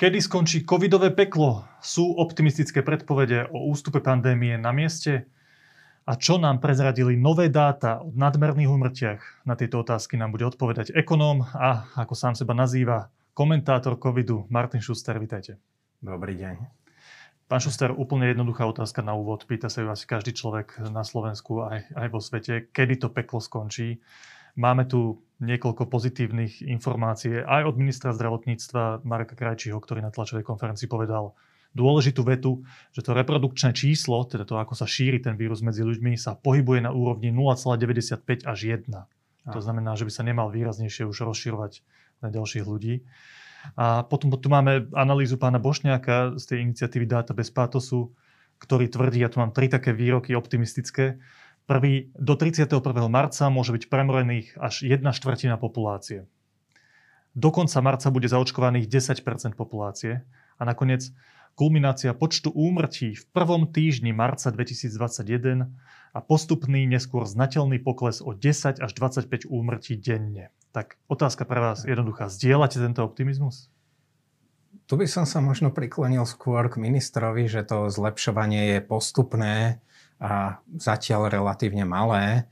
Kedy skončí covidové peklo? Sú optimistické predpovede o ústupe pandémie na mieste? A čo nám prezradili nové dáta o nadmerných umrtiach? Na tieto otázky nám bude odpovedať ekonóm a, ako sám seba nazýva, komentátor covidu Martin Schuster. Vítajte. Dobrý deň. Pán Šuster, úplne jednoduchá otázka na úvod. Pýta sa ju asi každý človek na Slovensku aj, aj vo svete. Kedy to peklo skončí? Máme tu niekoľko pozitívnych informácií aj od ministra zdravotníctva Marka Krajčího, ktorý na tlačovej konferencii povedal dôležitú vetu, že to reprodukčné číslo, teda to, ako sa šíri ten vírus medzi ľuďmi, sa pohybuje na úrovni 0,95 až 1. To znamená, že by sa nemal výraznejšie už rozširovať na ďalších ľudí. A potom tu máme analýzu pána Bošňáka z tej iniciatívy Dáta bez pátosu, ktorý tvrdí, ja tu mám tri také výroky optimistické, Prvý, do 31. marca môže byť premorených až jedna štvrtina populácie. Do konca marca bude zaočkovaných 10% populácie a nakoniec kulminácia počtu úmrtí v prvom týždni marca 2021 a postupný, neskôr znateľný pokles o 10 až 25 úmrtí denne. Tak otázka pre vás jednoduchá. Zdieľate tento optimizmus? Tu by som sa možno priklonil skôr k ministrovi, že to zlepšovanie je postupné a zatiaľ relatívne malé.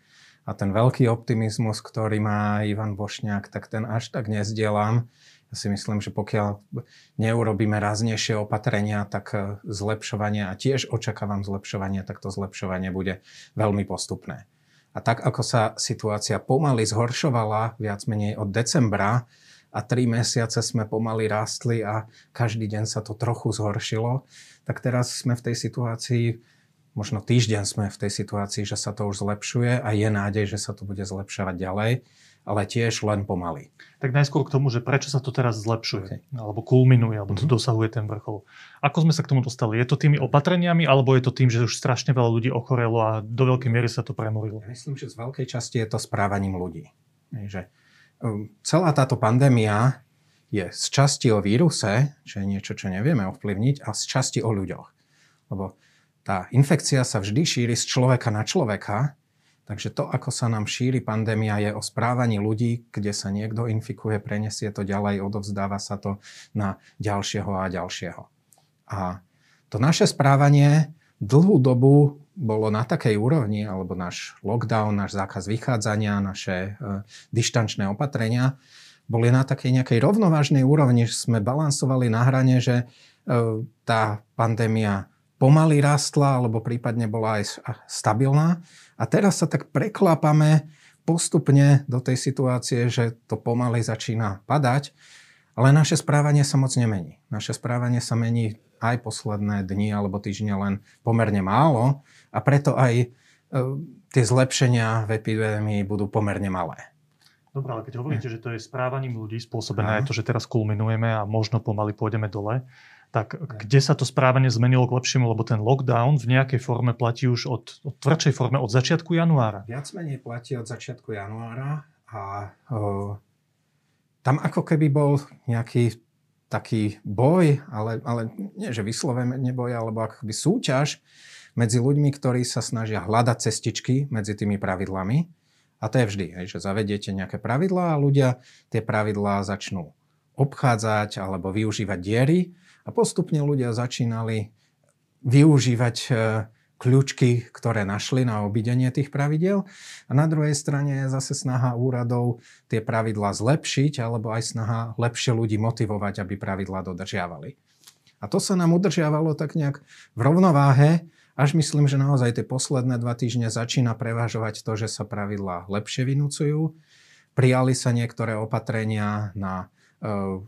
A ten veľký optimizmus, ktorý má Ivan Bošňák, tak ten až tak nezdielam. Ja si myslím, že pokiaľ neurobíme raznejšie opatrenia, tak e, zlepšovanie, a tiež očakávam zlepšovanie, tak to zlepšovanie bude veľmi postupné. A tak ako sa situácia pomaly zhoršovala viac menej od decembra a tri mesiace sme pomaly rástli a každý deň sa to trochu zhoršilo, tak teraz sme v tej situácii možno týždeň sme v tej situácii, že sa to už zlepšuje a je nádej, že sa to bude zlepšovať ďalej, ale tiež len pomaly. Tak najskôr k tomu, že prečo sa to teraz zlepšuje, okay. alebo kulminuje, alebo to mm-hmm. dosahuje ten vrchol. Ako sme sa k tomu dostali? Je to tými opatreniami, alebo je to tým, že už strašne veľa ľudí ochorelo a do veľkej miery sa to premorilo? Ja myslím, že z veľkej časti je to správaním ľudí. Že um, celá táto pandémia je z časti o víruse, čo je niečo, čo nevieme ovplyvniť, a z časti o ľuďoch. Lebo tá infekcia sa vždy šíri z človeka na človeka, takže to, ako sa nám šíri pandémia, je o správaní ľudí, kde sa niekto infikuje, prenesie to ďalej, odovzdáva sa to na ďalšieho a ďalšieho. A to naše správanie dlhú dobu bolo na takej úrovni, alebo náš lockdown, náš zákaz vychádzania, naše e, dištančné opatrenia, boli na takej nejakej rovnovážnej úrovni, že sme balansovali na hrane, že e, tá pandémia pomaly rastla, alebo prípadne bola aj stabilná. A teraz sa tak preklápame postupne do tej situácie, že to pomaly začína padať, ale naše správanie sa moc nemení. Naše správanie sa mení aj posledné dni alebo týždne len pomerne málo a preto aj e, tie zlepšenia v epidémii budú pomerne malé. Dobre, ale keď hovoríte, že to je správaním ľudí spôsobené aj to, že teraz kulminujeme a možno pomaly pôjdeme dole, tak kde sa to správanie zmenilo k lepšiemu, lebo ten lockdown v nejakej forme platí už od, od tvrdšej forme od začiatku januára. Viac menej platí od začiatku januára a o, tam ako keby bol nejaký taký boj, ale, ale nie, že vyslovene boj, alebo akoby súťaž medzi ľuďmi, ktorí sa snažia hľadať cestičky medzi tými pravidlami. A to je vždy, že zavediete nejaké pravidlá a ľudia tie pravidlá začnú obchádzať alebo využívať diery a postupne ľudia začínali využívať e, kľúčky, ktoré našli na obidenie tých pravidel. A na druhej strane je zase snaha úradov tie pravidlá zlepšiť, alebo aj snaha lepšie ľudí motivovať, aby pravidlá dodržiavali. A to sa nám udržiavalo tak nejak v rovnováhe, až myslím, že naozaj tie posledné dva týždne začína prevažovať to, že sa pravidlá lepšie vynúcujú. Prijali sa niektoré opatrenia na e,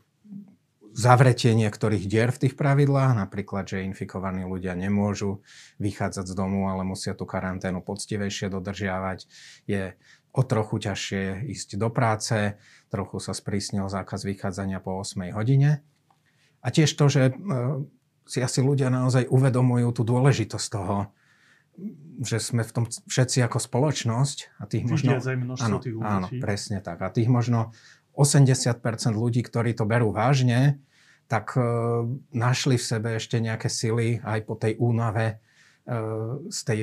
zavretie niektorých dier v tých pravidlách, napríklad, že infikovaní ľudia nemôžu vychádzať z domu, ale musia tú karanténu poctivejšie dodržiavať. Je o trochu ťažšie ísť do práce, trochu sa sprísnil zákaz vychádzania po 8 hodine. A tiež to, že e, si asi ľudia naozaj uvedomujú tú dôležitosť toho, že sme v tom všetci ako spoločnosť a tých možno... Áno, tých áno, presne tak. A tých možno 80% ľudí, ktorí to berú vážne, tak e, našli v sebe ešte nejaké sily aj po tej únave e, z tej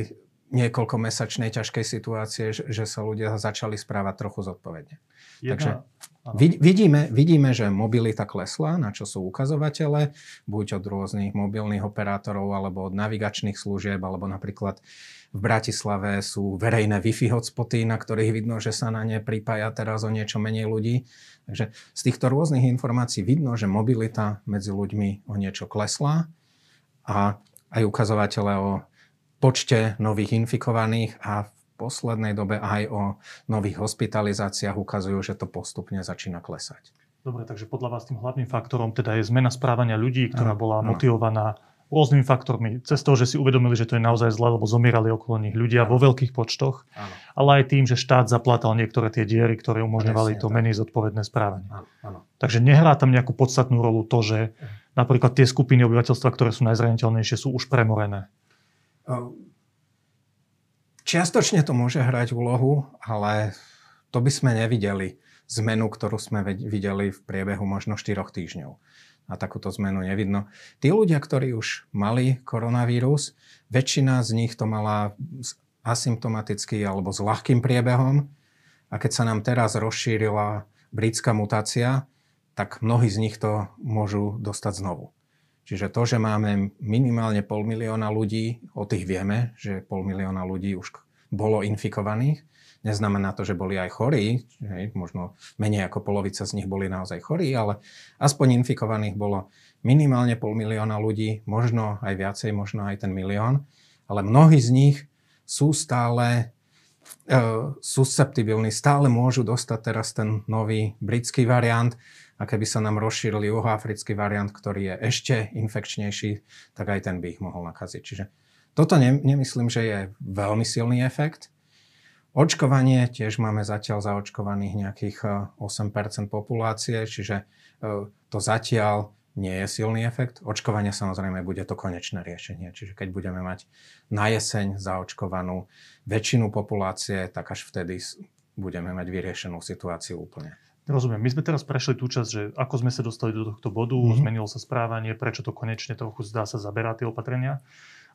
niekoľkomesačnej ťažkej situácie, že, sa ľudia začali správať trochu zodpovedne. Jedna, Takže vidíme, vidíme, že mobilita klesla, na čo sú ukazovatele, buď od rôznych mobilných operátorov, alebo od navigačných služieb, alebo napríklad v Bratislave sú verejné Wi-Fi hotspoty, na ktorých vidno, že sa na ne pripája teraz o niečo menej ľudí. Takže z týchto rôznych informácií vidno, že mobilita medzi ľuďmi o niečo klesla a aj ukazovatele o počte nových infikovaných a v poslednej dobe aj o nových hospitalizáciách ukazujú, že to postupne začína klesať. Dobre, takže podľa vás tým hlavným faktorom teda je zmena správania ľudí, ktorá bola motivovaná rôznymi faktormi. Cez to, že si uvedomili, že to je naozaj zle, lebo zomierali okolo nich ľudia ano. vo veľkých počtoch, ano. ale aj tým, že štát zaplatal niektoré tie diery, ktoré umožňovali Presne, to tak. menej zodpovedné správanie. Ano, ano. Takže nehrá tam nejakú podstatnú rolu to, že napríklad tie skupiny obyvateľstva, ktoré sú najzraniteľnejšie, sú už premorené. Čiastočne to môže hrať úlohu, ale to by sme nevideli zmenu, ktorú sme videli v priebehu možno 4 týždňov. A takúto zmenu nevidno. Tí ľudia, ktorí už mali koronavírus, väčšina z nich to mala asymptomaticky alebo s ľahkým priebehom. A keď sa nám teraz rozšírila britská mutácia, tak mnohí z nich to môžu dostať znovu. Čiže to, že máme minimálne pol milióna ľudí, o tých vieme, že pol milióna ľudí už bolo infikovaných, neznamená to, že boli aj chorí, hej, možno menej ako polovica z nich boli naozaj chorí, ale aspoň infikovaných bolo minimálne pol milióna ľudí, možno aj viacej, možno aj ten milión, ale mnohí z nich sú stále uh, susceptibilní, stále môžu dostať teraz ten nový britský variant, a keby sa nám rozšíril juhoafrický variant, ktorý je ešte infekčnejší, tak aj ten by ich mohol nakaziť. Čiže toto ne, nemyslím, že je veľmi silný efekt. Očkovanie tiež máme zatiaľ zaočkovaných nejakých 8% e, populácie, čiže e, to zatiaľ nie je silný efekt. Očkovanie samozrejme bude to konečné riešenie. Čiže keď budeme mať na jeseň zaočkovanú väčšinu populácie, tak až vtedy budeme mať vyriešenú situáciu úplne. Rozumiem. My sme teraz prešli tú časť, že ako sme sa dostali do tohto bodu, mm-hmm. zmenilo sa správanie, prečo to konečne trochu zdá sa zaberá tie opatrenia.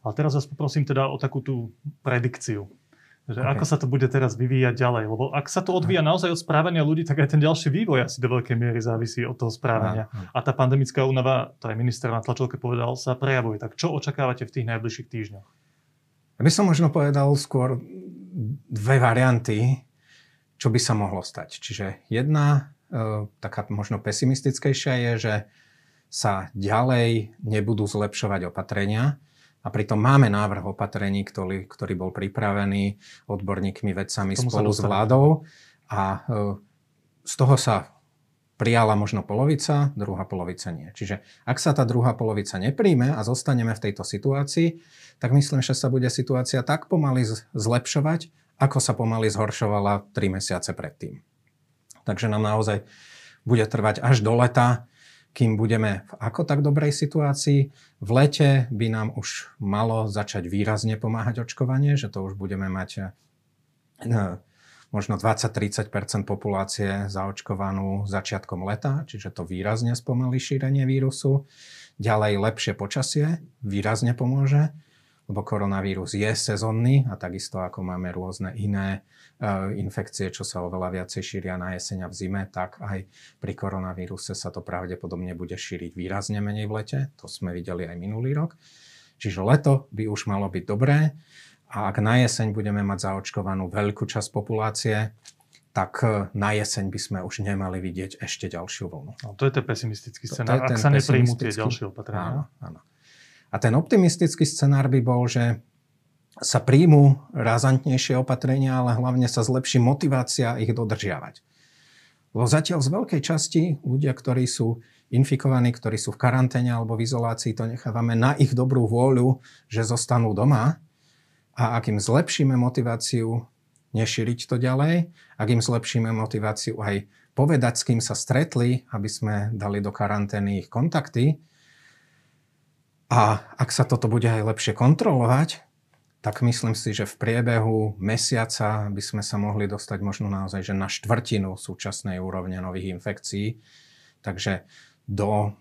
Ale teraz vás poprosím teda o takú tú predikciu. Že okay. ako sa to bude teraz vyvíjať ďalej. Lebo ak sa to odvíja naozaj od správania ľudí, tak aj ten ďalší vývoj asi do veľkej miery závisí od toho správania. A tá pandemická únava, to aj minister na tlačovke povedal, sa prejavuje. Tak čo očakávate v tých najbližších týždňoch? Ja by som možno povedal skôr dve varianty čo by sa mohlo stať. Čiže jedna, e, taká možno pesimistickejšia je, že sa ďalej nebudú zlepšovať opatrenia, a pritom máme návrh opatrení, ktorý, ktorý bol pripravený odborníkmi, vedcami Tomu spolu s vládou. A e, z toho sa prijala možno polovica, druhá polovica nie. Čiže ak sa tá druhá polovica nepríjme a zostaneme v tejto situácii, tak myslím, že sa bude situácia tak pomaly zlepšovať, ako sa pomaly zhoršovala 3 mesiace predtým. Takže nám naozaj bude trvať až do leta, kým budeme v ako tak dobrej situácii. V lete by nám už malo začať výrazne pomáhať očkovanie, že to už budeme mať eh, možno 20-30% populácie zaočkovanú začiatkom leta, čiže to výrazne spomalí šírenie vírusu. Ďalej lepšie počasie výrazne pomôže lebo koronavírus je sezónny a takisto ako máme rôzne iné infekcie, čo sa oveľa viacej šíria na jeseň a v zime, tak aj pri koronavíruse sa to pravdepodobne bude šíriť výrazne menej v lete. To sme videli aj minulý rok. Čiže leto by už malo byť dobré a ak na jeseň budeme mať zaočkovanú veľkú časť populácie, tak e, na jeseň by sme už nemali vidieť ešte ďalšiu vlnu. No, to je ten pesimistický scenár, ak sa nepríjmú tie ďalšie opatrenia. Áno, áno. A ten optimistický scenár by bol, že sa príjmú razantnejšie opatrenia, ale hlavne sa zlepší motivácia ich dodržiavať. Lebo zatiaľ z veľkej časti ľudia, ktorí sú infikovaní, ktorí sú v karanténe alebo v izolácii, to nechávame na ich dobrú vôľu, že zostanú doma. A ak im zlepšíme motiváciu nešíriť to ďalej, ak im zlepšíme motiváciu aj povedať, s kým sa stretli, aby sme dali do karantény ich kontakty, a ak sa toto bude aj lepšie kontrolovať, tak myslím si, že v priebehu mesiaca by sme sa mohli dostať možno naozaj že na štvrtinu súčasnej úrovne nových infekcií. Takže do,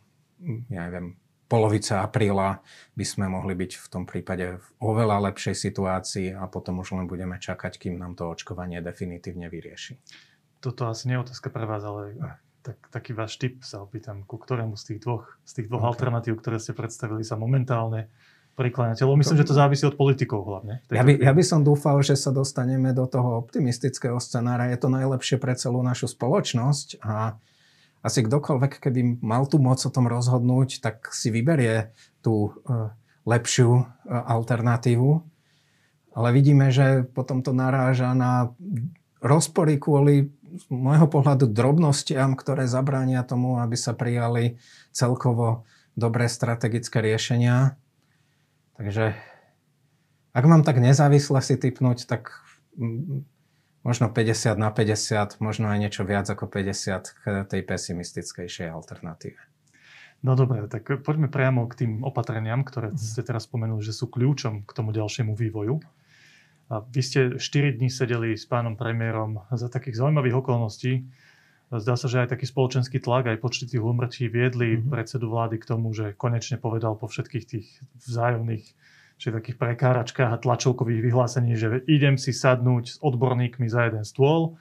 ja neviem, polovice apríla by sme mohli byť v tom prípade v oveľa lepšej situácii a potom už len budeme čakať, kým nám to očkovanie definitívne vyrieši. Toto asi nie je otázka pre vás, ale tak, taký váš tip sa opýtam, ku ktorému z tých dvoch, z tých dvoch okay. alternatív, ktoré ste predstavili, sa momentálne prikláňate? Myslím, že to závisí od politikov hlavne. Ja by, ja by som dúfal, že sa dostaneme do toho optimistického scenára. Je to najlepšie pre celú našu spoločnosť a asi kdokoľvek, keby mal tú moc o tom rozhodnúť, tak si vyberie tú uh, lepšiu uh, alternatívu. Ale vidíme, že potom to naráža na rozpory kvôli z môjho pohľadu drobnostiam, ktoré zabránia tomu, aby sa prijali celkovo dobré strategické riešenia. Takže ak mám tak nezávisle si typnúť, tak možno 50 na 50, možno aj niečo viac ako 50 k tej pesimistickejšej alternatíve. No dobre, tak poďme priamo k tým opatreniam, ktoré ste teraz spomenuli, že sú kľúčom k tomu ďalšiemu vývoju. A vy ste 4 dní sedeli s pánom premiérom za takých zaujímavých okolností. Zdá sa, že aj taký spoločenský tlak, aj počty tých umrtí viedli mm-hmm. predsedu vlády k tomu, že konečne povedal po všetkých tých vzájomných či takých prekáračkách a tlačovkových vyhlásení, že idem si sadnúť s odborníkmi za jeden stôl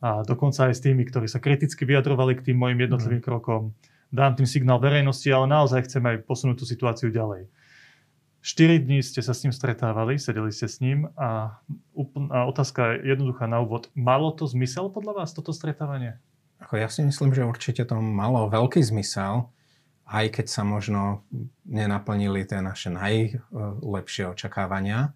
a dokonca aj s tými, ktorí sa kriticky vyjadrovali k tým mojim jednotlivým mm. krokom. Dám tým signál verejnosti, ale naozaj chcem aj posunúť tú situáciu ďalej. 4 dní ste sa s ním stretávali, sedeli ste s ním a, a otázka je jednoduchá na úvod. Malo to zmysel podľa vás, toto stretávanie? Ako ja si myslím, že určite to malo veľký zmysel aj keď sa možno nenaplnili tie naše najlepšie očakávania.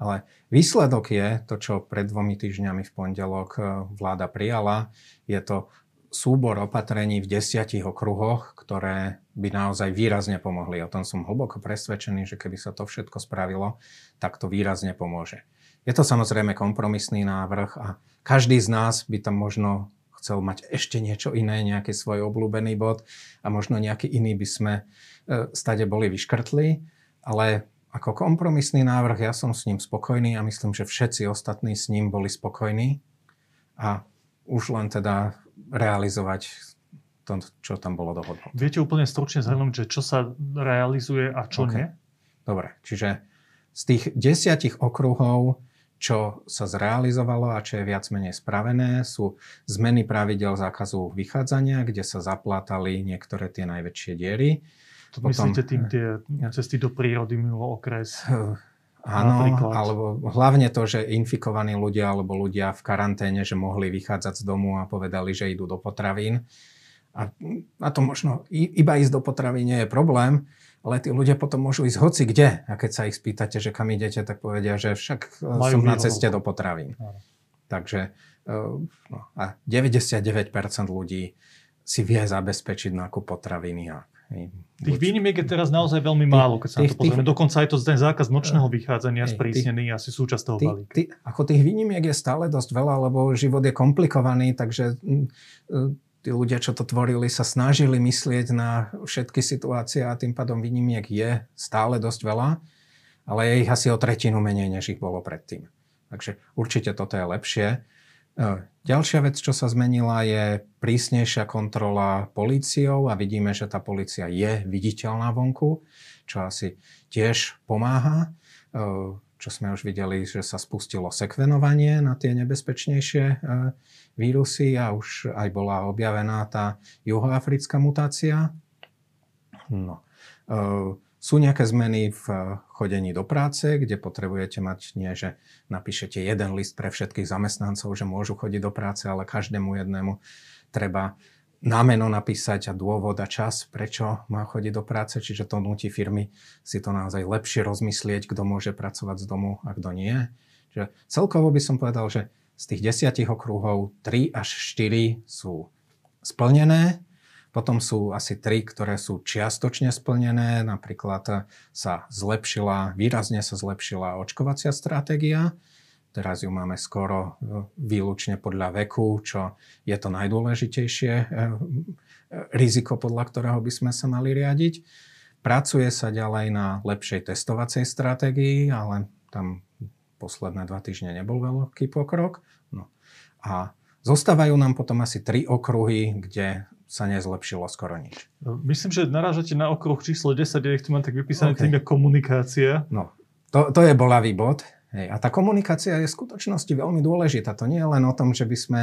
Ale výsledok je to, čo pred dvomi týždňami v pondelok e, vláda prijala. Je to súbor opatrení v desiatich okruhoch, ktoré by naozaj výrazne pomohli. O tom som hlboko presvedčený, že keby sa to všetko spravilo, tak to výrazne pomôže. Je to samozrejme kompromisný návrh a každý z nás by tam možno chcel mať ešte niečo iné, nejaký svoj obľúbený bod a možno nejaký iný by sme e, stade boli vyškrtli, ale ako kompromisný návrh ja som s ním spokojný a myslím, že všetci ostatní s ním boli spokojní a už len teda realizovať to, čo tam bolo dohodnuté. Viete úplne stručne zhrnúť, že čo sa realizuje a čo okay. nie? Dobre, čiže z tých desiatich okruhov čo sa zrealizovalo a čo je viac menej spravené, sú zmeny pravidel zákazu vychádzania, kde sa zaplátali niektoré tie najväčšie diery. To Potom, myslíte tým tie cesty do prírody mimo okres? Áno, alebo hlavne to, že infikovaní ľudia alebo ľudia v karanténe, že mohli vychádzať z domu a povedali, že idú do potravín. A na to možno iba ísť do potravín nie je problém, ale tí ľudia potom môžu ísť hoci kde. A keď sa ich spýtate, že kam idete, tak povedia, že však e, Majú som na ceste do potravín. Takže e, no, a 99% ľudí si vie zabezpečiť nákup potraviny. A, Tých výnimiek je teraz naozaj veľmi málo, keď sa tých, na to pozrieme. Dokonca aj to ten zákaz nočného vychádzania sprísnený, asi súčasť toho tých, balíka. Tých, ako tých výnimiek je stále dosť veľa, lebo život je komplikovaný, takže e, tí ľudia, čo to tvorili, sa snažili myslieť na všetky situácie a tým pádom výnimiek je stále dosť veľa, ale je ich asi o tretinu menej, než ich bolo predtým. Takže určite toto je lepšie. E, ďalšia vec, čo sa zmenila, je prísnejšia kontrola políciou a vidíme, že tá polícia je viditeľná vonku, čo asi tiež pomáha. Čo sme už videli, že sa spustilo sekvenovanie na tie nebezpečnejšie e, vírusy a už aj bola objavená tá juhoafrická mutácia. No. E, sú nejaké zmeny v chodení do práce, kde potrebujete mať nie, že napíšete jeden list pre všetkých zamestnancov, že môžu chodiť do práce, ale každému jednému treba námeno napísať a dôvod a čas, prečo má chodiť do práce, čiže to nutí firmy si to naozaj lepšie rozmyslieť, kto môže pracovať z domu a kto nie. Čiže celkovo by som povedal, že z tých desiatich okruhov 3 až 4 sú splnené, potom sú asi tri, ktoré sú čiastočne splnené, napríklad sa zlepšila, výrazne sa zlepšila očkovacia stratégia, Teraz ju máme skoro e, výlučne podľa veku, čo je to najdôležitejšie e, e, riziko, podľa ktorého by sme sa mali riadiť. Pracuje sa ďalej na lepšej testovacej stratégii, ale tam posledné dva týždne nebol veľký pokrok. No. A Zostávajú nám potom asi tri okruhy, kde sa nezlepšilo skoro nič. Myslím, že narážate na okruh číslo 10, ja ich tu mám tak vypísané, okay. tým komunikácia. No, to, to je bolavý bod. Hej. A tá komunikácia je v skutočnosti veľmi dôležitá. To nie je len o tom, že by sme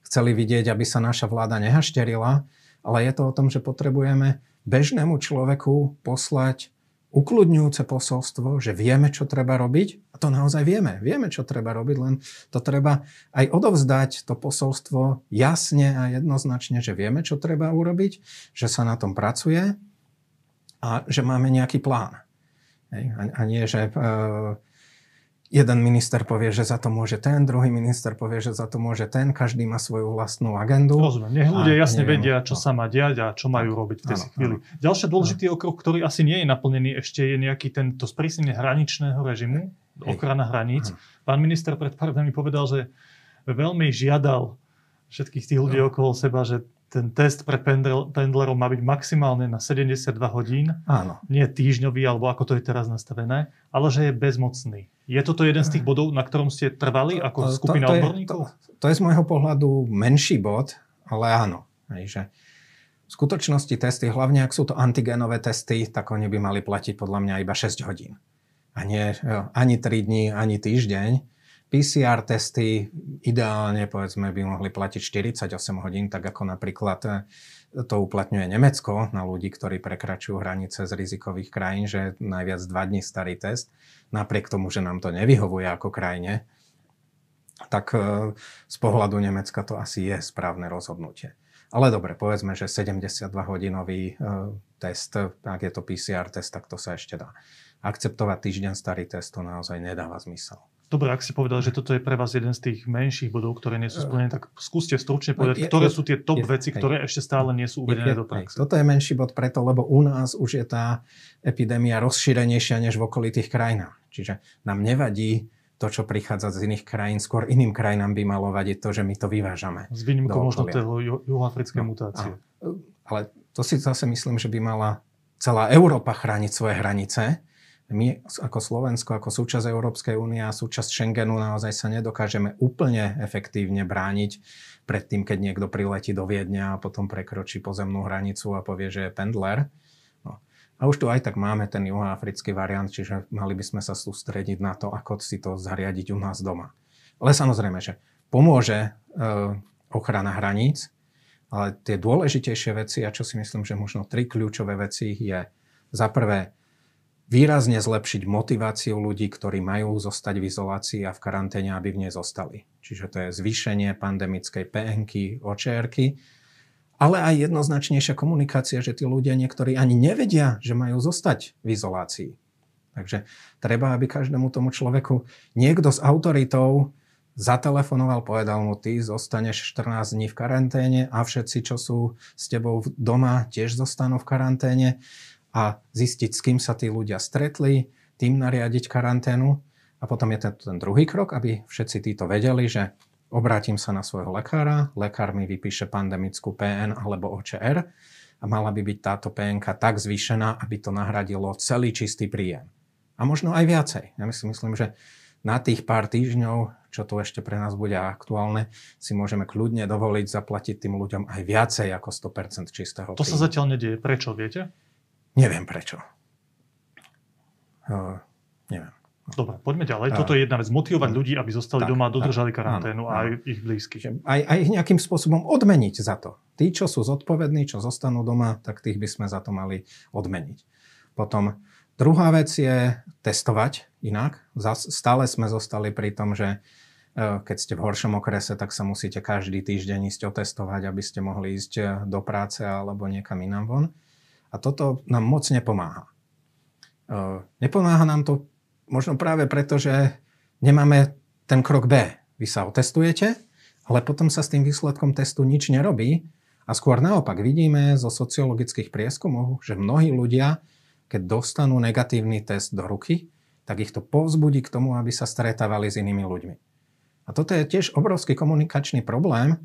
chceli vidieť, aby sa naša vláda nehašterila, ale je to o tom, že potrebujeme bežnému človeku poslať ukludňujúce posolstvo, že vieme, čo treba robiť. A to naozaj vieme. Vieme, čo treba robiť, len to treba aj odovzdať, to posolstvo jasne a jednoznačne, že vieme, čo treba urobiť, že sa na tom pracuje a že máme nejaký plán. A, nie, že... Jeden minister povie, že za to môže ten, druhý minister povie, že za to môže ten, každý má svoju vlastnú agendu. Rozumiem. Nech ľudia jasne neviem, vedia, čo no. sa má diať a čo majú robiť v tej áno, chvíli. Áno. Ďalší dôležitý áno. okruh, ktorý asi nie je naplnený, ešte je nejaký tento sprísnenie hraničného režimu, ochrana hraníc. Pán minister pred pár dňami povedal, že veľmi žiadal všetkých tých ľudí no. okolo seba, že ten test pre pendlerov má byť maximálne na 72 hodín. Áno. Nie týždňový, alebo ako to je teraz nastavené, ale že je bezmocný. Je toto jeden z tých bodov, na ktorom ste trvali ako skupina to, to odborníkov? Je, to, to je z môjho pohľadu menší bod, ale áno. Hej, že v skutočnosti testy, hlavne ak sú to antigenové testy, tak oni by mali platiť podľa mňa iba 6 hodín. A nie ani 3 dní, ani týždeň PCR testy ideálne povedzme by mohli platiť 48 hodín, tak ako napríklad eh, to uplatňuje Nemecko na ľudí, ktorí prekračujú hranice z rizikových krajín, že najviac 2 dní starý test. Napriek tomu, že nám to nevyhovuje ako krajine, tak eh, z pohľadu Nemecka to asi je správne rozhodnutie. Ale dobre, povedzme, že 72-hodinový eh, test, ak je to PCR test, tak to sa ešte dá. Akceptovať týždeň starý test, to naozaj nedáva zmysel. Dobre, ak si povedal, že toto je pre vás jeden z tých menších bodov, ktoré nie sú splnené, tak skúste stručne povedať, je, ktoré sú tie top je, veci, hej, ktoré ešte stále nie sú uvedené je, do praxe. Toto je menší bod preto, lebo u nás už je tá epidémia rozšírenejšia než v okolitých krajinách. Čiže nám nevadí to, čo prichádza z iných krajín, skôr iným krajinám by malo vadiť to, že my to vyvážame. S výnimkou možno toho juhoafrickej no, mutácie. Ale to si zase myslím, že by mala celá Európa chrániť svoje hranice, my ako Slovensko, ako súčasť Európskej únie a súčasť Schengenu naozaj sa nedokážeme úplne efektívne brániť pred tým, keď niekto priletí do Viedňa a potom prekročí pozemnú hranicu a povie, že je pendler. No. A už tu aj tak máme ten juhoafrický variant, čiže mali by sme sa sústrediť na to, ako si to zariadiť u nás doma. Ale samozrejme, že pomôže e, ochrana hraníc, ale tie dôležitejšie veci, a čo si myslím, že možno tri kľúčové veci je za prvé výrazne zlepšiť motiváciu ľudí, ktorí majú zostať v izolácii a v karanténe, aby v nej zostali. Čiže to je zvýšenie pandemickej PNK, očerky, ale aj jednoznačnejšia komunikácia, že tí ľudia niektorí ani nevedia, že majú zostať v izolácii. Takže treba, aby každému tomu človeku niekto s autoritou zatelefonoval, povedal mu, ty zostaneš 14 dní v karanténe a všetci, čo sú s tebou doma, tiež zostanú v karanténe a zistiť, s kým sa tí ľudia stretli, tým nariadiť karanténu. A potom je ten, ten druhý krok, aby všetci títo vedeli, že obrátim sa na svojho lekára, lekár mi vypíše pandemickú PN alebo OČR a mala by byť táto PNK tak zvýšená, aby to nahradilo celý čistý príjem. A možno aj viacej. Ja si myslím, že na tých pár týždňov, čo tu ešte pre nás bude aktuálne, si môžeme kľudne dovoliť zaplatiť tým ľuďom aj viacej ako 100% čistého To príjmu. sa zatiaľ nedieje. Prečo, viete? Neviem prečo. Uh, neviem. Dobre, poďme ďalej. Toto je jedna vec. Motivovať ľudí, aby zostali tak, doma dodržali karanténu a aj ich blízkych. Aj, aj ich nejakým spôsobom odmeniť za to. Tí, čo sú zodpovední, čo zostanú doma, tak tých by sme za to mali odmeniť. Potom druhá vec je testovať inak. Stále sme zostali pri tom, že e, keď ste v horšom okrese, tak sa musíte každý týždeň ísť otestovať, aby ste mohli ísť e, do práce alebo niekam inám von. A toto nám moc nepomáha. E, nepomáha nám to možno práve preto, že nemáme ten krok B. Vy sa otestujete, ale potom sa s tým výsledkom testu nič nerobí a skôr naopak vidíme zo sociologických prieskumov, že mnohí ľudia, keď dostanú negatívny test do ruky, tak ich to povzbudí k tomu, aby sa stretávali s inými ľuďmi. A toto je tiež obrovský komunikačný problém,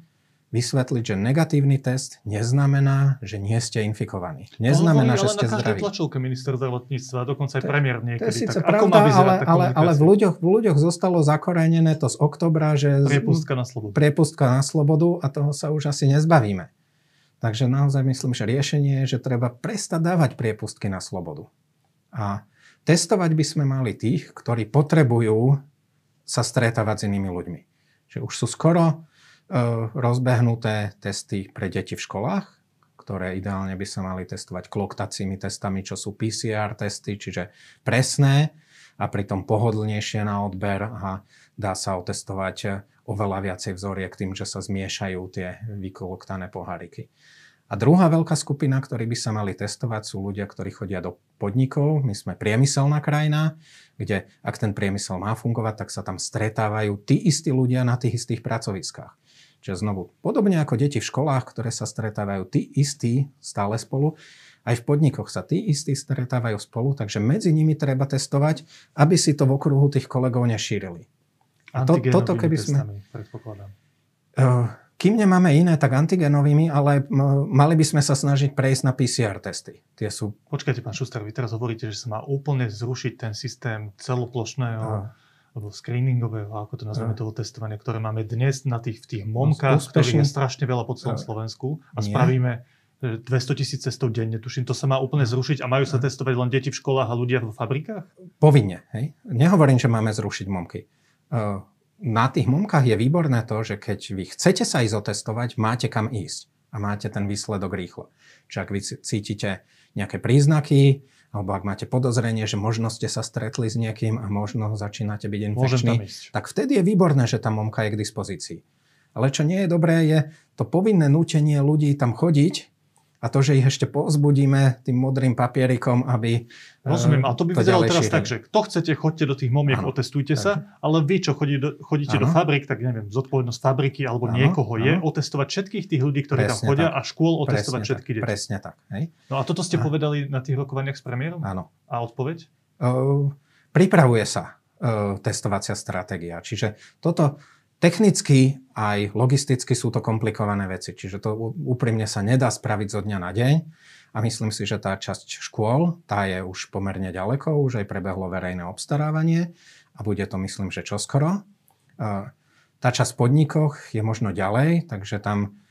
vysvetliť, že negatívny test neznamená, že nie ste infikovaní. Neznamená, že ste zdraví. na tlačovke minister zdravotníctva, dokonca aj premiér niekedy. To je síce tak, pravda, ale, ale, ale v, ľuďoch, v ľuďoch zostalo zakorenené to z oktobra, že... Priepustka na slobodu. Priepustka na slobodu a toho sa už asi nezbavíme. Takže naozaj myslím, že riešenie je, že treba prestať dávať priepustky na slobodu. A testovať by sme mali tých, ktorí potrebujú sa stretávať s inými ľuďmi. Že už sú skoro rozbehnuté testy pre deti v školách, ktoré ideálne by sa mali testovať kloktacími testami, čo sú PCR testy, čiže presné a pritom pohodlnejšie na odber a dá sa otestovať oveľa viacej vzoriek tým, že sa zmiešajú tie vykoloktané poháriky. A druhá veľká skupina, ktorí by sa mali testovať, sú ľudia, ktorí chodia do podnikov. My sme priemyselná krajina, kde ak ten priemysel má fungovať, tak sa tam stretávajú tí istí ľudia na tých istých pracoviskách. Čiže znovu, podobne ako deti v školách, ktoré sa stretávajú tí istí stále spolu, aj v podnikoch sa tí istí stretávajú spolu, takže medzi nimi treba testovať, aby si to v okruhu tých kolegov nešírili. A to, toto keby sme... predpokladám. Kým nemáme iné, tak antigenovými, ale mali by sme sa snažiť prejsť na PCR testy. Tie sú... Počkajte, pán Šuster, vy teraz hovoríte, že sa má úplne zrušiť ten systém celoplošného... Uh alebo screeningového, ako to nazveme, toho testovania, ktoré máme dnes na tých, v tých momkách, ktorých je strašne veľa po celom Slovensku a Nie. spravíme 200 e, tisíc cestov denne, tuším, to sa má úplne zrušiť a majú sa testovať len deti v školách a ľudia v fabrikách? Povinne, hej. Nehovorím, že máme zrušiť momky. E, na tých momkách je výborné to, že keď vy chcete sa ísť otestovať, máte kam ísť a máte ten výsledok rýchlo. Čiže ak vy cítite nejaké príznaky, alebo ak máte podozrenie, že možno ste sa stretli s niekým a možno začínate byť infekčný, tak vtedy je výborné, že tá momka je k dispozícii. Ale čo nie je dobré, je to povinné nútenie ľudí tam chodiť a to, že ich ešte povzbudíme tým modrým papierikom, aby Rozumiem, a to by vyzeralo teraz šírili. tak, že kto chcete, chodte do tých momiek, ano, otestujte tak. sa, ale vy, čo chodí do, chodíte ano. do fabrik, tak neviem, zodpovednosť fabriky alebo ano, niekoho ano. je otestovať všetkých tých ľudí, ktorí Presne tam chodia tak. a škôl otestovať Presne všetky deti. Presne tak. Hej? No a toto ste a... povedali na tých rokovaniach s premiérom? Áno. A odpoveď? Uh, pripravuje sa uh, testovacia stratégia. Čiže toto Technicky aj logisticky sú to komplikované veci, čiže to úprimne sa nedá spraviť zo dňa na deň a myslím si, že tá časť škôl, tá je už pomerne ďaleko, už aj prebehlo verejné obstarávanie a bude to myslím, že čoskoro. Tá časť v podnikoch je možno ďalej, takže tam,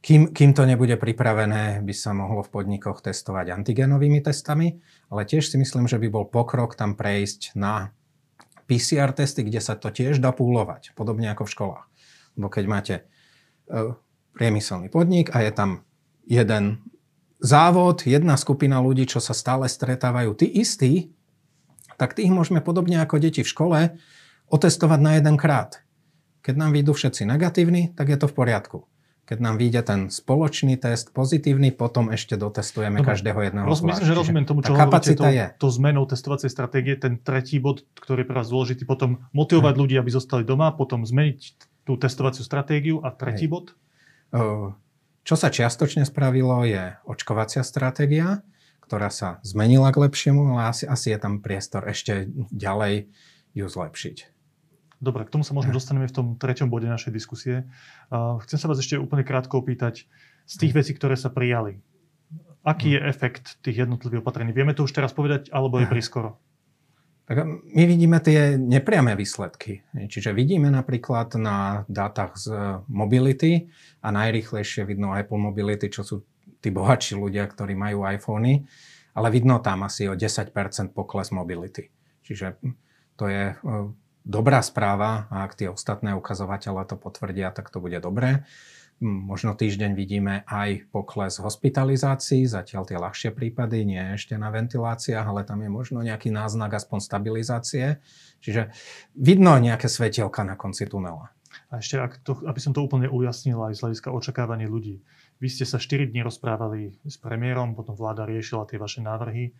kým, kým to nebude pripravené, by sa mohlo v podnikoch testovať antigenovými testami, ale tiež si myslím, že by bol pokrok tam prejsť na PCR testy, kde sa to tiež dá púlovať, podobne ako v školách. Lebo keď máte e, priemyselný podnik a je tam jeden závod, jedna skupina ľudí, čo sa stále stretávajú, tí istí, tak tých môžeme podobne ako deti v škole otestovať na jeden krát. Keď nám vyjdú všetci negatívni, tak je to v poriadku. Keď nám vyjde ten spoločný test pozitívny, potom ešte dotestujeme Dobre. každého jedného Roz, Myslím, že rozumiem tomu, čo hovoríte, to, je. to zmenou testovacej stratégie, ten tretí bod, ktorý je pre vás dôležitý, potom motivovať hm. ľudí, aby zostali doma, potom zmeniť tú testovaciu stratégiu a tretí Hej. bod? Čo sa čiastočne spravilo, je očkovacia stratégia, ktorá sa zmenila k lepšiemu, ale asi, asi je tam priestor ešte ďalej ju zlepšiť. Dobre, k tomu sa možno dostaneme v tom treťom bode našej diskusie. Chcem sa vás ešte úplne krátko opýtať z tých vecí, ktoré sa prijali. Aký je efekt tých jednotlivých opatrení? Vieme to už teraz povedať, alebo je prískoro? Tak my vidíme tie nepriame výsledky. Čiže vidíme napríklad na dátach z mobility a najrychlejšie vidno Apple Mobility, čo sú tí bohatší ľudia, ktorí majú iPhony, ale vidno tam asi o 10% pokles mobility. Čiže to je dobrá správa a ak tie ostatné ukazovatele to potvrdia, tak to bude dobré. Možno týždeň vidíme aj pokles hospitalizácií, zatiaľ tie ľahšie prípady, nie ešte na ventiláciách, ale tam je možno nejaký náznak aspoň stabilizácie. Čiže vidno nejaké svetielka na konci tunela. A ešte, ak to, aby som to úplne ujasnil aj z hľadiska očakávania ľudí. Vy ste sa 4 dní rozprávali s premiérom, potom vláda riešila tie vaše návrhy. E,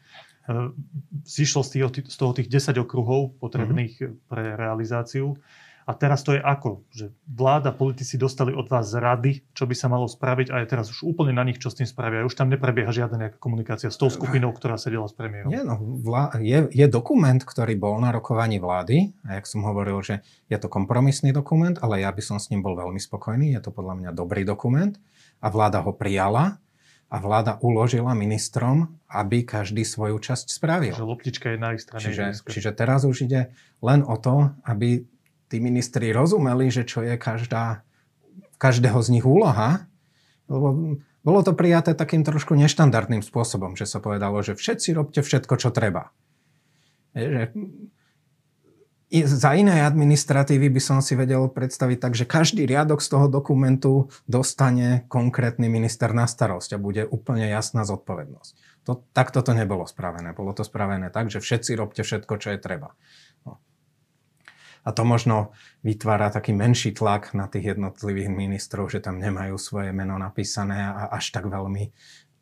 zišlo z, toho tých 10 okruhov potrebných mm-hmm. pre realizáciu. A teraz to je ako? Že vláda, politici dostali od vás rady, čo by sa malo spraviť a je teraz už úplne na nich, čo s tým spravia. Už tam neprebieha žiadna nejaká komunikácia s tou skupinou, ktorá sedela s premiérom. Nie, no, vlá- je, je dokument, ktorý bol na rokovaní vlády a jak som hovoril, že je to kompromisný dokument, ale ja by som s ním bol veľmi spokojný. Je to podľa mňa dobrý dokument a vláda ho prijala a vláda uložila ministrom, aby každý svoju časť spravil. Že loptička je na ich strane. Čiže, čiže teraz už ide len o to, aby tí ministri rozumeli, že čo je každá, každého z nich úloha, lebo bolo to prijaté takým trošku neštandardným spôsobom, že sa povedalo, že všetci robte všetko, čo treba. Je, že za inej administratívy by som si vedel predstaviť tak, že každý riadok z toho dokumentu dostane konkrétny minister na starosť a bude úplne jasná zodpovednosť. To, takto to nebolo spravené. Bolo to spravené tak, že všetci robte všetko, čo je treba. No. A to možno vytvára taký menší tlak na tých jednotlivých ministrov, že tam nemajú svoje meno napísané a až tak veľmi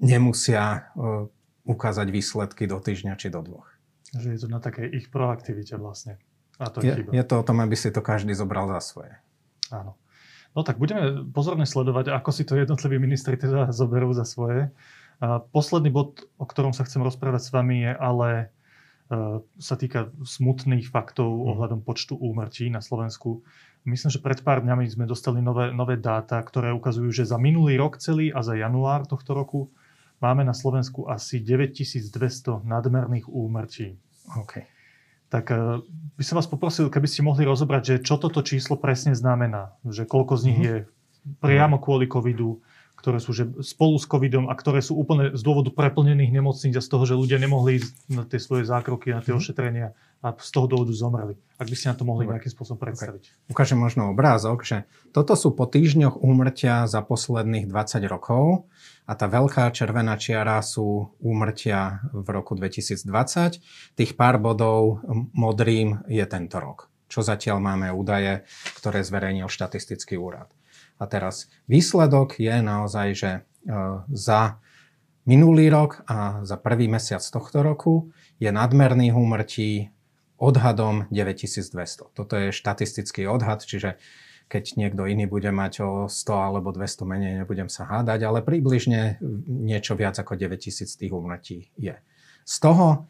nemusia uh, ukázať výsledky do týždňa či do dvoch. Že je to na takej ich proaktivite vlastne. A to je, je to o tom, aby si to každý zobral za svoje. Áno. No tak budeme pozorne sledovať, ako si to jednotliví ministri teda zoberú za svoje. A posledný bod, o ktorom sa chcem rozprávať s vami, je ale E, sa týka smutných faktov mm. ohľadom počtu úmrtí na Slovensku. Myslím, že pred pár dňami sme dostali nové, nové dáta, ktoré ukazujú, že za minulý rok celý a za január tohto roku máme na Slovensku asi 9200 nadmerných úmrtí. Okay. Tak e, by som vás poprosil, keby ste mohli rozobrať, že čo toto číslo presne znamená. Že koľko z nich mm. je priamo kvôli covidu, ktoré sú že spolu s covidom a ktoré sú úplne z dôvodu preplnených nemocníc a z toho, že ľudia nemohli ísť na tie svoje zákroky, na tie mm. ošetrenia a z toho dôvodu zomreli. Ak by ste na to mohli Dobre. nejakým spôsobom predstaviť. Okay. Ukážem možno obrázok, že toto sú po týždňoch úmrtia za posledných 20 rokov a tá veľká červená čiara sú úmrtia v roku 2020. Tých pár bodov modrým je tento rok čo zatiaľ máme údaje, ktoré zverejnil štatistický úrad. A teraz výsledok je naozaj, že e, za minulý rok a za prvý mesiac tohto roku je nadmerných úmrtí odhadom 9200. Toto je štatistický odhad, čiže keď niekto iný bude mať o 100 alebo 200 menej, nebudem sa hádať, ale približne niečo viac ako 9000 tých úmrtí je. Z toho,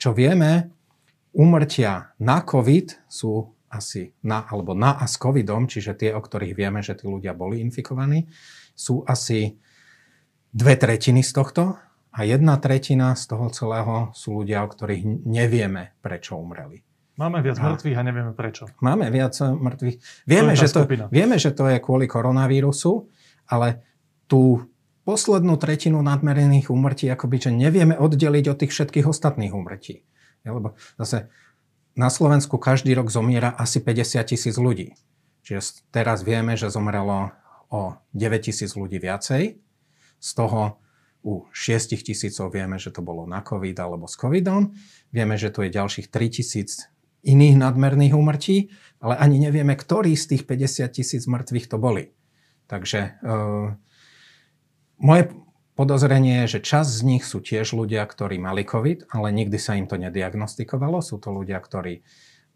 čo vieme, úmrtia na COVID sú asi na, alebo na a s covidom, čiže tie, o ktorých vieme, že tí ľudia boli infikovaní, sú asi dve tretiny z tohto a jedna tretina z toho celého sú ľudia, o ktorých nevieme, prečo umreli. Máme viac a mŕtvych a nevieme prečo. Máme viac mŕtvych. Vieme, to že to, vieme, že to je kvôli koronavírusu, ale tú poslednú tretinu nadmerených úmrtí akoby, že nevieme oddeliť od tých všetkých ostatných úmrtí. Ja, lebo zase na Slovensku každý rok zomiera asi 50 tisíc ľudí. Čiže teraz vieme, že zomrelo o 9 tisíc ľudí viacej. Z toho u 6 tisícov vieme, že to bolo na COVID alebo s COVIDom. Vieme, že tu je ďalších 3 tisíc iných nadmerných úmrtí, ale ani nevieme, ktorý z tých 50 tisíc mŕtvych to boli. Takže e, moje Podozrenie je, že časť z nich sú tiež ľudia, ktorí mali COVID, ale nikdy sa im to nediagnostikovalo. Sú to ľudia, ktorí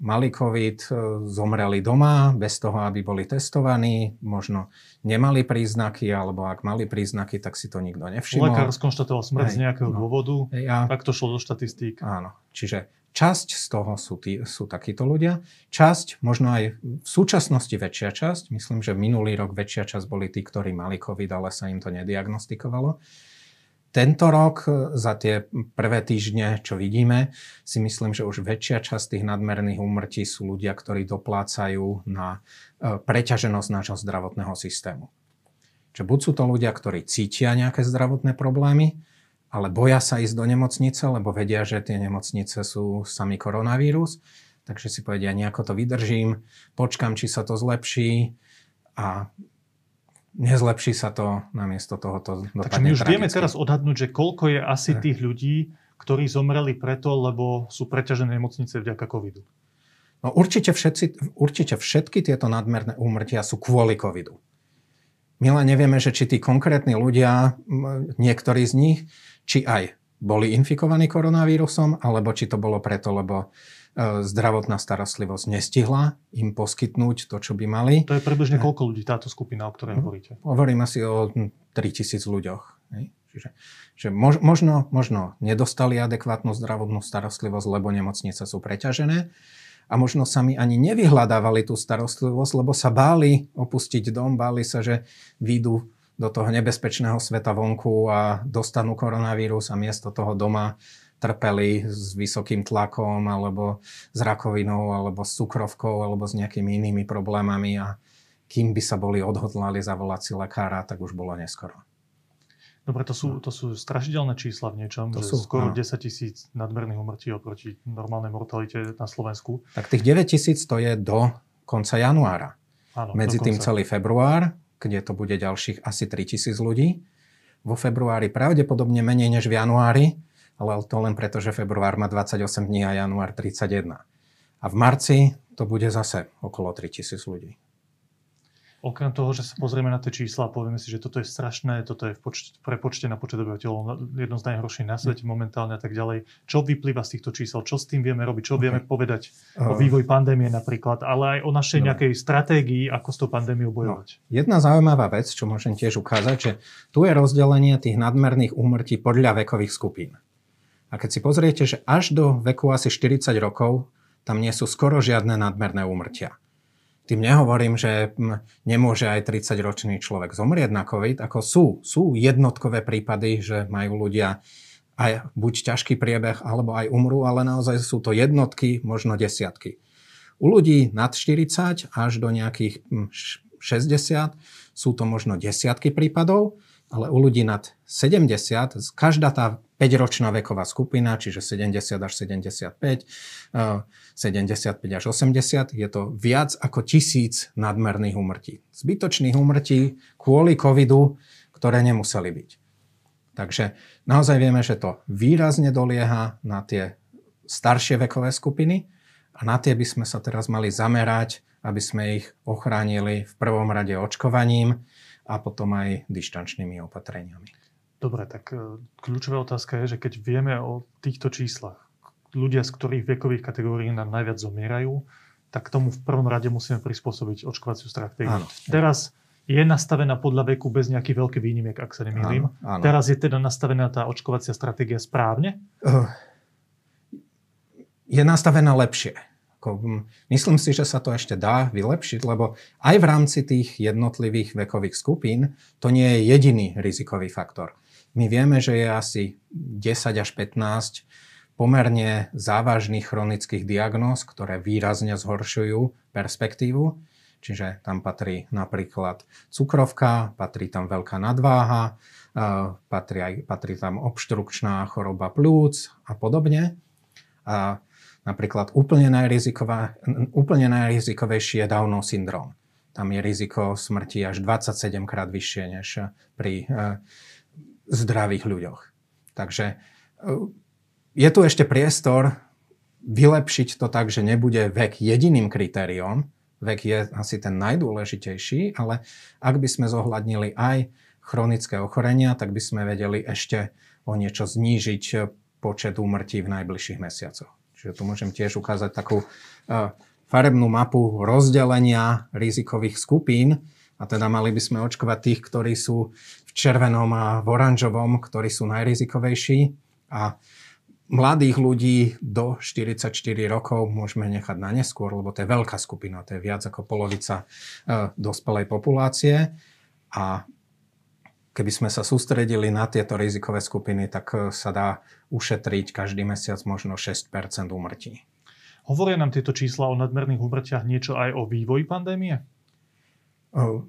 mali COVID, e, zomreli doma bez toho, aby boli testovaní, možno nemali príznaky, alebo ak mali príznaky, tak si to nikto nevšimol. Lekár skonštatoval smrť z nejakého no. dôvodu, ja, tak to šlo do štatistík. Áno, čiže Časť z toho sú, tí, sú takíto ľudia. Časť, možno aj v súčasnosti väčšia časť, myslím, že minulý rok väčšia časť boli tí, ktorí mali COVID, ale sa im to nediagnostikovalo. Tento rok e, za tie prvé týždne, čo vidíme, si myslím, že už väčšia časť tých nadmerných úmrtí sú ľudia, ktorí doplácajú na e, preťaženosť nášho zdravotného systému. Čiže buď sú to ľudia, ktorí cítia nejaké zdravotné problémy, ale boja sa ísť do nemocnice, lebo vedia, že tie nemocnice sú sami koronavírus. Takže si povedia, nejako to vydržím, počkam, či sa to zlepší a nezlepší sa to, namiesto toho to Takže my už tragicky. vieme teraz odhadnúť, že koľko je asi tých ľudí, ktorí zomreli preto, lebo sú preťažené nemocnice vďaka covidu. No určite, všetci, určite všetky tieto nadmerné úmrtia sú kvôli covidu. My len nevieme, že či tí konkrétni ľudia, niektorí z nich, či aj boli infikovaní koronavírusom, alebo či to bolo preto, lebo zdravotná starostlivosť nestihla im poskytnúť to, čo by mali. To je približne koľko ľudí táto skupina, o ktorej hovoríte? Hovorím asi o 3000 ľuďoch. Čiže, že možno, možno nedostali adekvátnu zdravotnú starostlivosť, lebo nemocnice sú preťažené a možno sami ani nevyhľadávali tú starostlivosť, lebo sa báli opustiť dom, báli sa, že výjdu do toho nebezpečného sveta vonku a dostanú koronavírus a miesto toho doma trpeli s vysokým tlakom alebo s rakovinou alebo s cukrovkou alebo s nejakými inými problémami a kým by sa boli odhodlali zavolať si lekára, tak už bolo neskoro. Dobre, to sú, to sú strašidelné čísla v niečom, to že sú, skoro no. 10 tisíc nadmerných umrtí oproti normálnej mortalite na Slovensku. Tak tých 9 tisíc to je do konca januára. Áno, Medzi tým celý február, kde to bude ďalších asi 3 tisíc ľudí. Vo februári pravdepodobne menej než v januári, ale to len preto, že február má 28 dní a január 31. A v marci to bude zase okolo 3000 ľudí. Okrem toho, že sa pozrieme na tie čísla a povieme si, že toto je strašné, toto je v počte, prepočte na počet obyvateľov jedno z najhorších na svete momentálne a tak ďalej. Čo vyplýva z týchto čísel? Čo s tým vieme robiť? Čo okay. vieme povedať o vývoj pandémie napríklad, ale aj o našej no. nejakej stratégii, ako s tou pandémiou no. bojovať? No. Jedna zaujímavá vec, čo môžem tiež ukázať, že tu je rozdelenie tých nadmerných úmrtí podľa vekových skupín. A keď si pozriete, že až do veku asi 40 rokov tam nie sú skoro žiadne nadmerné úmrtia. Tým nehovorím, že nemôže aj 30-ročný človek zomrieť na COVID, ako sú, sú jednotkové prípady, že majú ľudia aj buď ťažký priebeh, alebo aj umrú, ale naozaj sú to jednotky, možno desiatky. U ľudí nad 40 až do nejakých 60 sú to možno desiatky prípadov, ale u ľudí nad 70, každá tá 5-ročná veková skupina, čiže 70 až 75, 75 až 80, je to viac ako tisíc nadmerných úmrtí. Zbytočných úmrtí kvôli covidu, ktoré nemuseli byť. Takže naozaj vieme, že to výrazne dolieha na tie staršie vekové skupiny a na tie by sme sa teraz mali zamerať, aby sme ich ochránili v prvom rade očkovaním, a potom aj dištančnými opatreniami. Dobre, tak e, kľúčová otázka je, že keď vieme o týchto číslach, ľudia, z ktorých vekových kategórií nám najviac zomierajú, tak tomu v prvom rade musíme prispôsobiť očkovaciu stratégiu. Áno. Teraz je nastavená podľa veku bez nejakých veľkých výnimiek, ak sa nemýlim. Áno, áno. Teraz je teda nastavená tá očkovacia stratégia správne? Uh, je nastavená lepšie. Myslím si, že sa to ešte dá vylepšiť, lebo aj v rámci tých jednotlivých vekových skupín to nie je jediný rizikový faktor. My vieme, že je asi 10 až 15 pomerne závažných chronických diagnóz, ktoré výrazne zhoršujú perspektívu. Čiže tam patrí napríklad cukrovka, patrí tam veľká nadváha, patrí, aj, patrí tam obštrukčná choroba plúc a podobne. A Napríklad úplne, úplne najrizikovejší je Downov syndrom. Tam je riziko smrti až 27 krát vyššie než pri uh, zdravých ľuďoch. Takže uh, je tu ešte priestor vylepšiť to tak, že nebude vek jediným kritériom. Vek je asi ten najdôležitejší, ale ak by sme zohľadnili aj chronické ochorenia, tak by sme vedeli ešte o niečo znížiť počet úmrtí v najbližších mesiacoch. Čiže tu môžem tiež ukázať takú farebnú mapu rozdelenia rizikových skupín. A teda mali by sme očkovať tých, ktorí sú v červenom a v oranžovom, ktorí sú najrizikovejší. A mladých ľudí do 44 rokov môžeme nechať na neskôr, lebo to je veľká skupina, to je viac ako polovica dospelej populácie. A keby sme sa sústredili na tieto rizikové skupiny, tak e, sa dá ušetriť každý mesiac možno 6% úmrtí. Hovoria nám tieto čísla o nadmerných úmrtiach niečo aj o vývoji pandémie? O,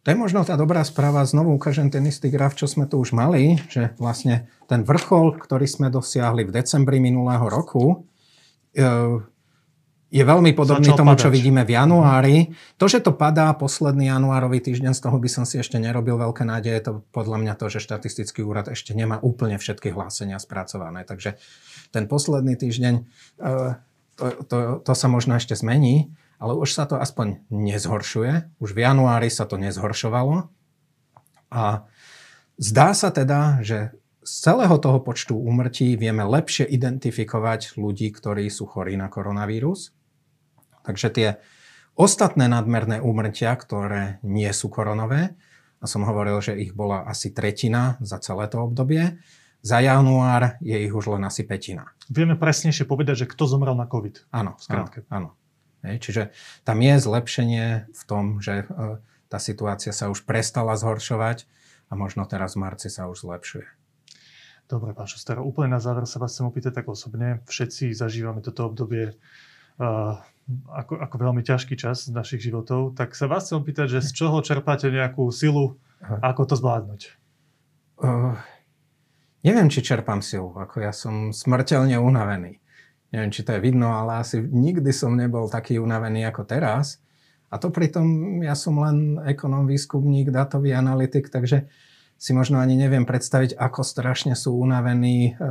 to je možno tá dobrá správa. Znovu ukážem ten istý graf, čo sme tu už mali, že vlastne ten vrchol, ktorý sme dosiahli v decembri minulého roku, e, je veľmi podobný tomu, padať. čo vidíme v januári. To, že to padá posledný januárový týždeň, z toho by som si ešte nerobil veľké nádeje. To podľa mňa to, že štatistický úrad ešte nemá úplne všetky hlásenia spracované. Takže ten posledný týždeň, e, to, to, to sa možno ešte zmení, ale už sa to aspoň nezhoršuje. Už v januári sa to nezhoršovalo. A zdá sa teda, že z celého toho počtu úmrtí vieme lepšie identifikovať ľudí, ktorí sú chorí na koronavírus. Takže tie ostatné nadmerné úmrtia, ktoré nie sú koronové, a som hovoril, že ich bola asi tretina za celé to obdobie, za január je ich už len asi petina. Vieme presnejšie povedať, že kto zomrel na COVID. Áno, áno, áno. Hej, čiže tam je zlepšenie v tom, že e, tá situácia sa už prestala zhoršovať a možno teraz v marci sa už zlepšuje. Dobre, pán Šuster, úplne na záver sa vás chcem opýtať tak osobne. Všetci zažívame toto obdobie uh, ako, ako veľmi ťažký čas z našich životov, tak sa vás chcem opýtať, že z čoho čerpáte nejakú silu, ako to zvládnuť? Uh, neviem, či čerpám silu, ako ja som smrteľne unavený. Neviem, či to je vidno, ale asi nikdy som nebol taký unavený ako teraz. A to pritom ja som len ekonom, výskumník, datový analytik, takže si možno ani neviem predstaviť, ako strašne sú unavení e,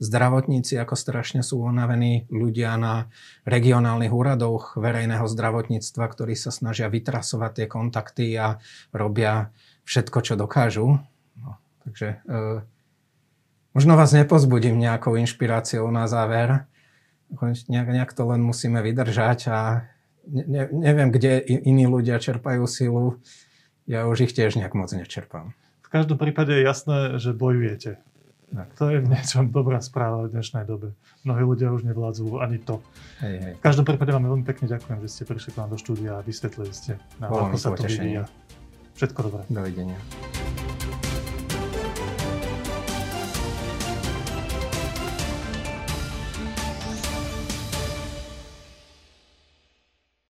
zdravotníci, ako strašne sú unavení ľudia na regionálnych úradoch verejného zdravotníctva, ktorí sa snažia vytrasovať tie kontakty a robia všetko, čo dokážu. No, takže e, možno vás nepozbudím nejakou inšpiráciou na záver. Nejak, nejak to len musíme vydržať a ne, neviem, kde iní ľudia čerpajú silu. Ja už ich tiež nejak moc nečerpám. V každom prípade je jasné, že bojujete. Tak. To je v niečom dobrá správa v dnešnej dobe. Mnohí ľudia už nevládzu ani to. Hej, hej. V každom prípade vám veľmi pekne ďakujem, že ste prišli k nám do štúdia a vysvetlili ste, ako sa to vyvíja. Všetko dobré. Dovidenia.